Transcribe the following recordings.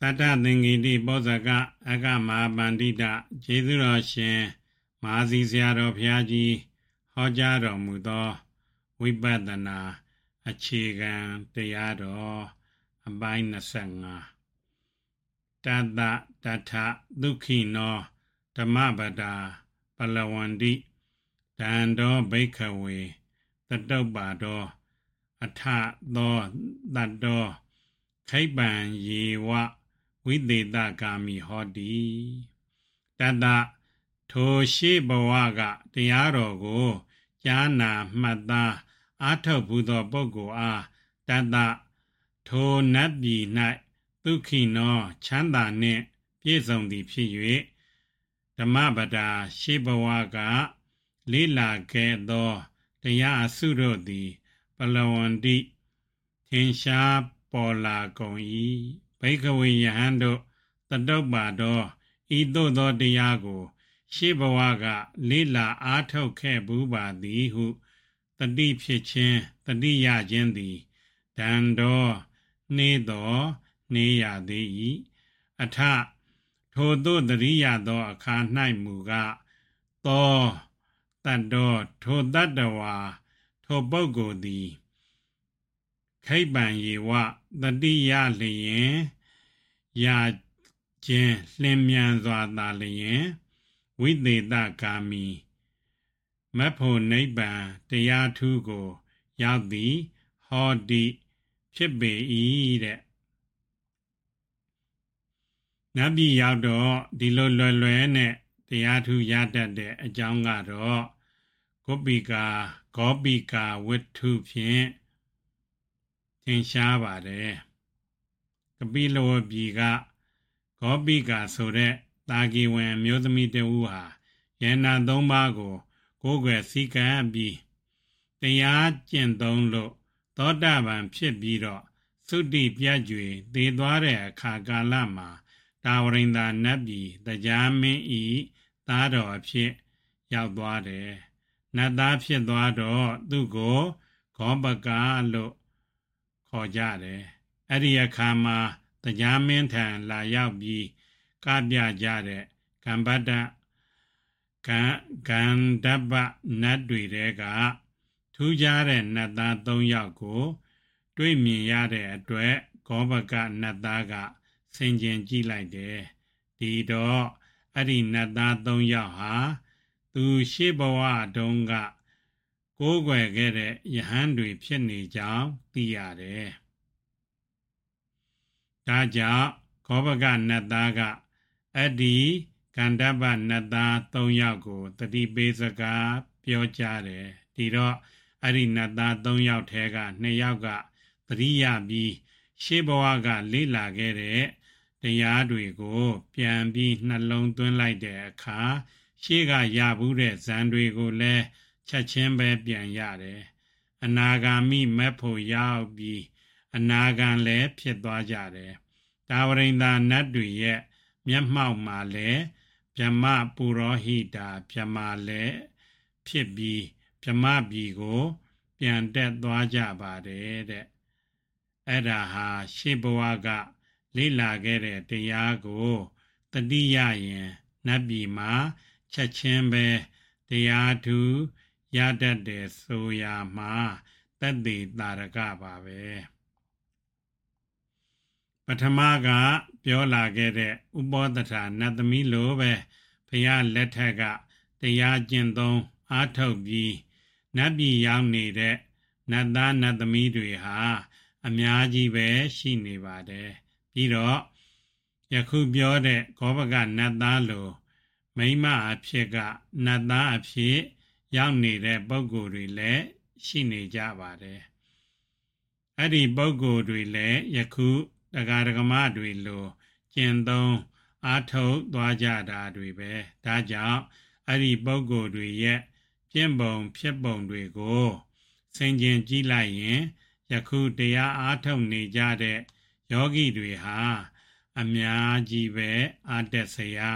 သတ္တသင်္ကေတိပောဇကအကမဟာပန္တိတကျေးဇူးတော်ရှင်မဟာစီဆရာတော်ဘုရားကြီးဟောကြားတော်မူသောဝိပဿနာအခြေခံတရားတော်အပိုင်း25တတ္တတထဒုက္ခိနောဓမ္မပဒာပလဝန္တိတန္တောဘိခဝေတတုပ္ပါတောအထသောတတ္တောခိပံယေဝ ဝိသေတကာမိဟောတိတတထိုရှိဘဝကတရားတော်ကိုကြားနာမှတ်သားအားထုတ်ဘူးသောပုဂ္ဂိုလ်အားတတထိုနတ်ပြည်၌ဒုက္ခိနောချမ်းသာနှင့်ပြည့်စုံသည်ဖြစ်၍ဓမ္မပဒာရှိဘဝကလေးလာခဲ့သောတရားအစုတို့သည်ပလဝန္တိထင်ရှားပေါ်လာကုန်၏ ဘိကဝေယဟန်တို့တတုပ္ပါတော်ဤသို့သောတရားကို ရှေးဘဝကလေးလာအားထုတ်ခဲ့ဘူးပါသည်ဟုတတိဖြစ်ခြင်းတတိယခြင်းသည်ဒံတော်နှေးတော်နှေးရသေး၏အထထိုသို့တရိယသောအခါ၌မူကားသောတတ္တောထိုတတ္တဝါထိုပုဂ္ဂိုလ်သည် ခိပံယေဝတတိယလျင်ရာခြင်းလျင်မြန်စွာသာလျင်ဝိသေသကာမီမဖို့နိဗ္ဗာန်တရားထူးကိုရောက်သည်ဟောတိဖြစ်ပေ၏တဲ့နတ်ပြည်ရောက်တော့ဒီလိုလွယ်လွယ်နဲ့တရားထူးရတတ်တဲ့အကြောင်းကတော့ဂုပိကာဂောပိကာဝတ္ထုဖြင့် သင်ရှားပါတယ်ကပိလဝပြည်ကဂောပိကာဆိုတဲ့တာဂီဝင်မျိုးသမီးတဦးဟာယန္နာသုံးပါးကို ကိုယ်ွယ်စည်းကမ်းပြီးတရားကျင့်သုံးလို့သောတာပန်ဖြစ်ပြီးတော့သုတိပြတ်ကြွေသေသွားတဲ့အခါကာလမှာတာဝရိန္ဒာနတ်ပြည်တရားမင်းဤသားတော်အဖြစ်ရောက်သွားတယ်နတ်သားဖြစ်သွားတော့သူ့ကိုဂောပကလို့ ခေါ်ကြတယ်အဲ့ဒီအခါမှာတရားမင်းထံလာရောက်ပြီးကပြကြတဲ့ကံဗတ္တကံကန္တပနတ်တွေတဲကထူးခြားတဲ့နတ်သား၃ယောက်ကို တွေ့မြင်ရတဲ့အတွက်ဂောဘကနတ်သားကဆင်ခြင်ကြည့်လိုက်တယ်ဒီတော့အဲ့ဒီနတ်သား၃ယောက်ဟာ သူရှေးဘဝတုန်းက ကိုးကွယ်ခဲ့တဲ့ယဟန်တွေဖြစ်နေကြောင်းသိရတယ်ဒါကြောင့်ခောဘကနတ်သားကအဒီကန္တပနတ်သား၃ယောက်ကိုတတိပေးစကားပြောကြားတယ်ဒီတော့အဲ့ဒီနတ်သား၃ယောက်ထဲက၂ယောက်ကသတိရပြီးရှေးဘဝကလေ့လာခဲ့တဲ့တရားတွေကို ပြန်ပြီးနှလုံးသွင်းလိုက်တဲ့အခါရှေးကရဘူးတဲ့ဇန်တွေကိုလည်း ချက်ချင်းပဲပြန်ရတယ်အနာဂါမိမက်ဖို့ရောက်ပြီးအနာဂံလည်းဖြစ်သွားကြတယ်ဒါဝရိန္ဒာနတ်တွေရဲ့မျက်မှောက်မှာလည်းဗြဟ္မပုရောဟိတာဗြဟ္မာလည်းဖြစ်ပြီးဗြဟ္မပြည်ကို ပြန်တက်သွားကြပါတယ်တဲ့အဲ့ဒါဟာရှေးဘဝကလေ့လာခဲ့တဲ့တရားကိုတတိယရင်နတ်ပြည်မှာချက်ချင်းပဲတရားထူ ရတတ်တယ်ဆိုရာမှာတတ်သေးတာရကပါပဲပထမက ပြောလာခဲ့တဲ့ဥပောတထာနတ်သမီးလိုပဲဘုရားလက်ထက်ကတရားကျင့်သုံးအားထုတ်ပြီးနတ်ပြည်ရောက်နေတဲ့နတ်သားနတ်သမီးတွေဟာ အများကြီးပဲရှိနေပါတယ်ပြီးတော့ယခုပြောတဲ့ဂောဘကနတ်သားလိုမိမအဖြစ်ကနတ်သားအဖြစ် ရောက်နေတဲ့ပုဂ္ဂိုလ်တွေလည်းရှိနေကြပါတယ်အဲ့ဒီပုဂ္ဂိုလ်တွေလည်းယခုတရားဓမ္မတွေလိုကျင့်သုံးအားထုတ်သွားကြတာတွေပဲဒါကြောင့်အဲ့ဒီပုဂ္ဂိုလ်တွေရဲ့ကျင့်ပုံဖြစ်ပုံတွေကိုဆင်ခြင်ကြည့်လိုက်ရင်ယခုတရားအားထုတ်နေကြတဲ့ယောဂီတွေဟာအများကြီးပဲအားတက်စရာ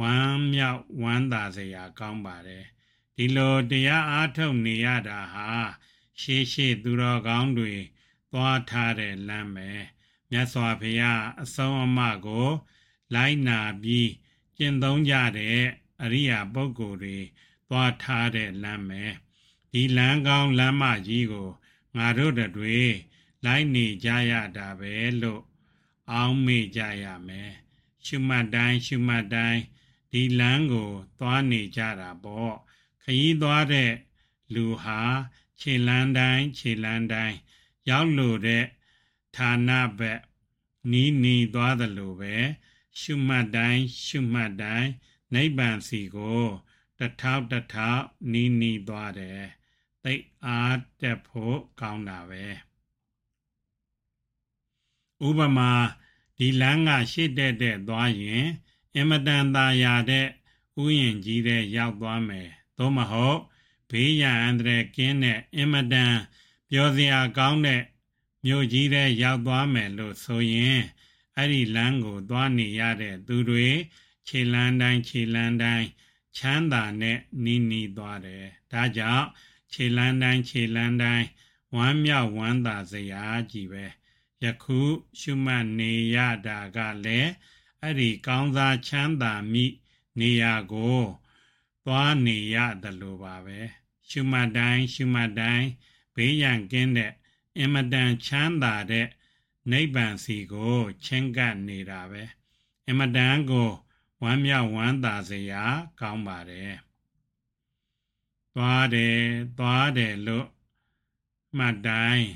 ဝမ်းမြောက်ဝမ်းသာစရာကောင်းပါတယ် ဒီလိုတရားအားထုတ်နေရတာဟာရှေးရှေးသူတော်ကောင်းတွေသွားထားတဲ့လမ်းပဲမြတ်စွာဘုရားအဆုံးအမကို လိုက်နာပြီးကျင့်သုံးကြတဲ့အရိယာပုဂ္ဂိုလ်တွေသွားထားတဲ့လမ်းပဲဒီလမ်းကောင်းလမ်းမကြီးကိုငါတို့တွေလိုက်နေကြရတာပဲလို့အောင်းမေ့ကြရမယ်ရှုမှတ်တိုင်းရှုမှတ်တိုင်းဒီလမ်းကို သွားနေကြတာပေါ့ ခရီးသွားတဲ့လူဟာခြေလန်းတိုင်းခြေလန်းတိုင်းရောက်လို့တဲ့ဌာနဘက်နီးနီးသွားသလိုပဲရှုမှတ်တိုင်းရှုမှတ်တိုင်းနိဗ္ဗာန်စီကိုတထောက်တထောက်နီးနီးသွားတယ်သိအားတက်ဖို့ကောင်းတာပဲဥပမာဒီလမ်းကရှေ့တက်တက်သွားရင်အမတန်သာယာတဲ့ဥယျင်ကြီးတဲ့ရောက်သွားမယ် သို့မဟုတ်ဘေးရန်အန္တရာယ်ကင်းတဲ့အင်မတန်ပျော်စရာကောင်းတဲ့မြို့ကြီးတဲ့ရောက်သွားမယ်လို့ဆိုရင်အဲ့ဒီလမ်းကိုသွားနေရတဲ့သူတွေခြေလန်းတိုင်းခြေလန်းတိုင်းချမ်းသာနဲ့နီးနီးသွားတယ်ဒါကြောင့်ခြေလန်းတိုင်းခြေလန်းတိုင်းဝမ်းမြောက်ဝမ်းသာစရာကြီးပဲယခုရှုမှတ်နေရတာကလည်းအဲ့ဒီကောင်းစားချမ်းသာမိနေရာကို သွားနေရတယ်လို့ပါပဲရှုမှတ်တိုင်းရှုမှတ်တိုင်းဘေးရန်ကင်းတဲ့အင်မတန်ချမ်းသာတဲ့နိဗ္ဗာန်စီကိုချင်းကပ်နေတာပဲအင်မတန်ကိုဝမ်းမြောက်ဝမ်းသာစရာကောင်းပါတယ်သွားတယ်သွားတယ်လို့မှတ်တိုင်း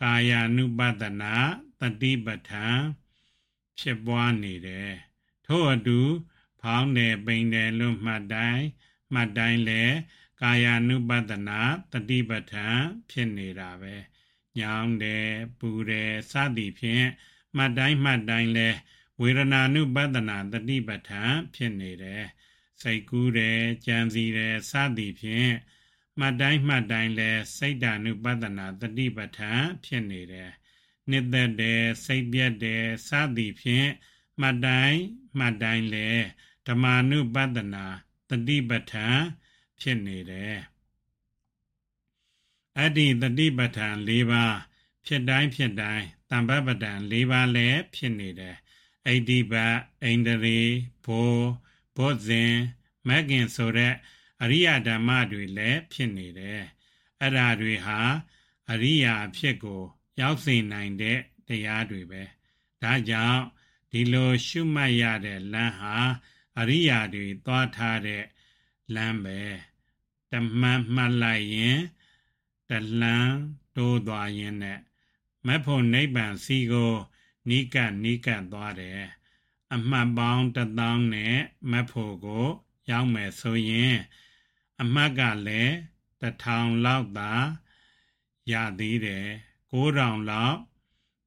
ကာယ ानु ပတနာတတိပဋ္ဌာန်ဖြစ်ပွားနေတယ်ထို့အတူဖောင်းတယ်ပိန်တယ်လို့မှတ်တိုင်း မှတ်တိုင်းလဲကာယ ानु ပတနာတတိပဋ္ဌာန်ဖြစ်နေတာပဲညောင်းတယ်ပူတယ်စသည်ဖြင့်မှတ်တိုင်းမှတ်တိုင်းလဲဝေဒနာနုပဒနာတတိပဋ္ဌာန်ဖြစ်နေတယ်စိတ်ကူးတယ်ကြံစီတယ်စသည်ဖြင့်မှတ်တိုင်းမှတ်တိုင်းလဲစိတ်ဓာနုပဒနာတတိပဋ္ဌာန်ဖြစ်နေတယ်နှစ်သက်တယ်စိတ်ပြတ်တယ်စသည်ဖြင့်မှတ်တိုင်းမှတ်တိုင်းလဲဓမ္မာနုပဒနာ တတိပဋ္ဌာန်ဖြစ်နေတယ်အဲ့ဒီတတိပဋ္ဌာန်၄ပါးဖြစ်တိုင်းဖြစ်တိုင်းတမ္ပပဒံ၄ပါးလည်းဖြစ်နေတယ်အိဋ္ဌိပအိန္ဒြေဘောဘောဇင်မဂ္ဂင်ဆိုတဲ့အရိယဓမ္မတွေလည်းဖြစ်နေတယ်အဲ့ဓာတွေဟာအရိယာဖြစ်ကို ရောက်စေနိုင်တဲ့တရားတွေပဲဒါကြောင့်ဒီလိုရှုမှတ်ရတဲ့လမ်းဟာ အရိယာတွေသွားထားတဲ့လမ်းပဲတမန်မှတ်လိုက်ရင်တလန်းတိုးသွားရင်နဲ့မဖို့နိဗ္ဗာန်စီကိုနိကနိကသွားတယ်အမှတ်ပေါင်းတသောင်းနဲ့မဖို့ကို ရောက်မယ်ဆိုရင် အမှတ်ကလည်းတထောင်လောက်သာရသေးတယ်9000လောက်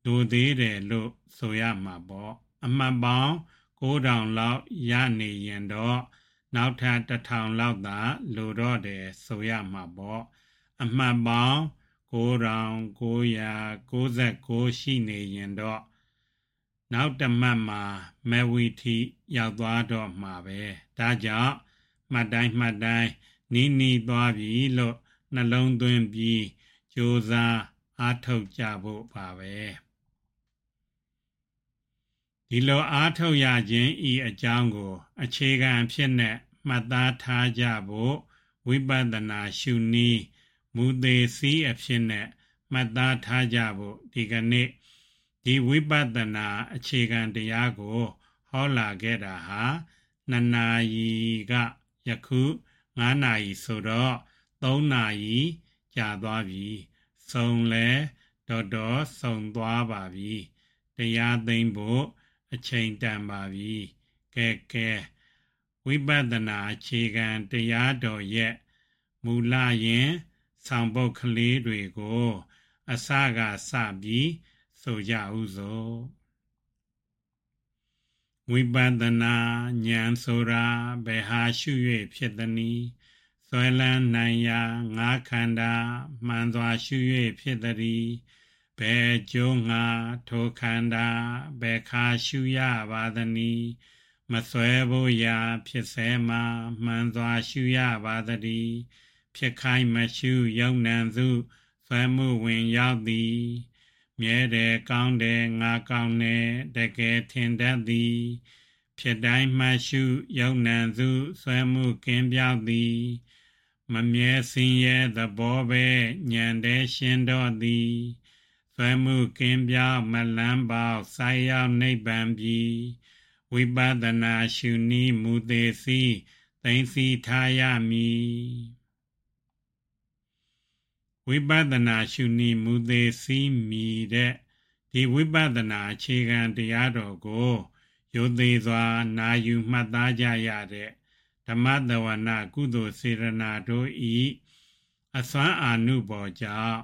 ဒိုသေးတယ်လို့ဆိုရမှာပေါ့အမှတ်ပေါင်း 9000လောက်ရနေရင်တော့နောက်ထပ်1000လောက်သာလိုတော့တယ်ဆိုရမှာပေါ့အမှတ်ပေါင်း9999ရှိနေရင်တော့နောက်တမတ်မှာမဝီထီရောက်သွားတော့မှာပဲဒါကြောင့်မှတ်တိုင်းမှတ်တိုင်းနီးနီးသွားပြီလို့နှလုံးသွင်းပြီးကြိုးစားအားထုတ်ကြဖို့ပါပဲ ဒီလိုအားထုတ်ရခြင်းဤအကြောင်းကို အခြေခံဖြစ်နဲ့မှတ်သားထားကြဖို့ဝိပဿနာရှုနည်းမူသေးစီးအဖြစ်နဲ့မှတ်သားထားကြဖို့ဒီကနေ့ဒီဝိပဿနာအခြေခံတရားကို ဟောလာခဲ့တာဟာနှစ်နာရီကယခု9နာရီဆိုတော့3နာရီကြာသွားပြီစုံလဲတော်တော်စုံသွားပါပြီတရားသိမ့်ဖို့ အချိန်တန်ပါပြီကဲကဲဝိပဿနာအခြေခံတရားတော်ရဲ့မူလရင်ဆောင်ပုတ်ကလေးတွေကို အစကစပြီးဆိုကြဥစို့ဝိပဿနာဉာဏ်ဆိုတာဘယ်ဟာရှု၍ဖြစ်သနည်းဆွဲလန်းနိုင်ရာငါးခန္ဓာမှန်စွာရှု၍ဖြစ်သည် ဘယ်ကျိုးငါထိုခန္ဓာဘယ်ခါရှုရပါသနည်းမဆွဲဖို့ရာ ဖြစ်စေမှာမှန်စွာရှုရပါသည်ဖြစ်ခိုင်းမရှုယုံနံစုဆွဲမှုဝင်ရောက်သည်မြဲတယ်ကောင်းတယ်ငါကောင်းတယ်တကယ်ထင်တတ်သည် ဖြစ်တိုင်းမှရှုယုံနံစုဆွဲမှုကင်းပြောက်သည်မမြဲစင်ရဲ့သဘောပဲညံတဲ့ရှင်တော်သည် ဆွဲမှုကင်းပြောက်မလန်းပေါက်ဆိုင်ရောက်နိဗ္ဗာန်ပြီဝိပဿနာရှုနည်းမူသေးစီသိသိထားရမည်ဝိပဿနာရှုနည်းမူသေးစီမီတဲ့ဒီဝိပဿနာအခြေခံတရားတော်ကိုယုသေးစွာနာယူမှတ်သားကြရတဲ့ဓမ္မတဝနာကုသိုလ်စေရနာတို့ဤအစွမ်းအာနုဘောကြောင့်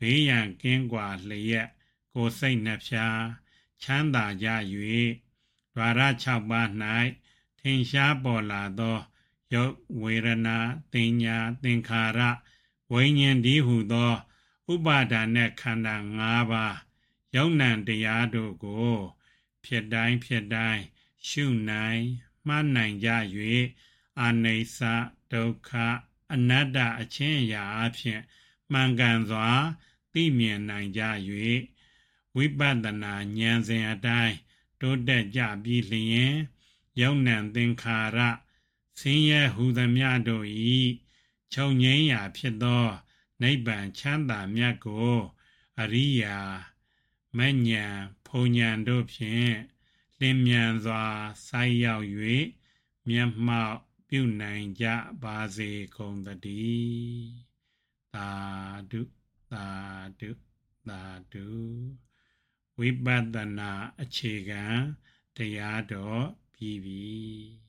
ဘေးရန်ကင်းကွာလျက်ကိုယ်စိတ်နှဖျားချမ်းသာကြ၍ဒွါရ6ပါး၌ထင်ရှားပေါ်လာသောယုတ်ဝေဒနာတင်ညာသင်္ခါရဝိညာဉ်ဒီဟုသော ဥပါဒာနှင့်ခန္ဓာ၅ပါးယုံ nant တရားတို့ကို ဖြစ်တိုင်းဖြစ်တိုင်းရှုနိုင်မှတ်နိုင်ကြ၍အာနိစ္စဒုက္ခအနတ္တအချင်းအရာအဖြစ် မှန်ကန်စွာသိမြင်နိုင်ကြ၍ဝိပဿနာဉာဏ်စဉ်အတိုင်းတိုးတက်ကြပြီးလျင်ယုံ nant သင်္ခါရဆင်းရဲဟူသမျှတို့၏ချုပ်ငြိမ်းရာဖြစ်သောနိဗ္ဗာန်ချမ်းသာမြတ်ကိုအရိယာမဉ္ဇဉ်ဖုန်ဉဏ်တို့ဖြင့်လင်းမြန်စွာဆိုက်ရောက်၍မျက်မှောက်ပြုနိုင်ကြပါစေကုန်သတည်း သာဓုသာဓုသာဓုဝိပဿနာအခြေခံတရားတော်ပြီးပြီ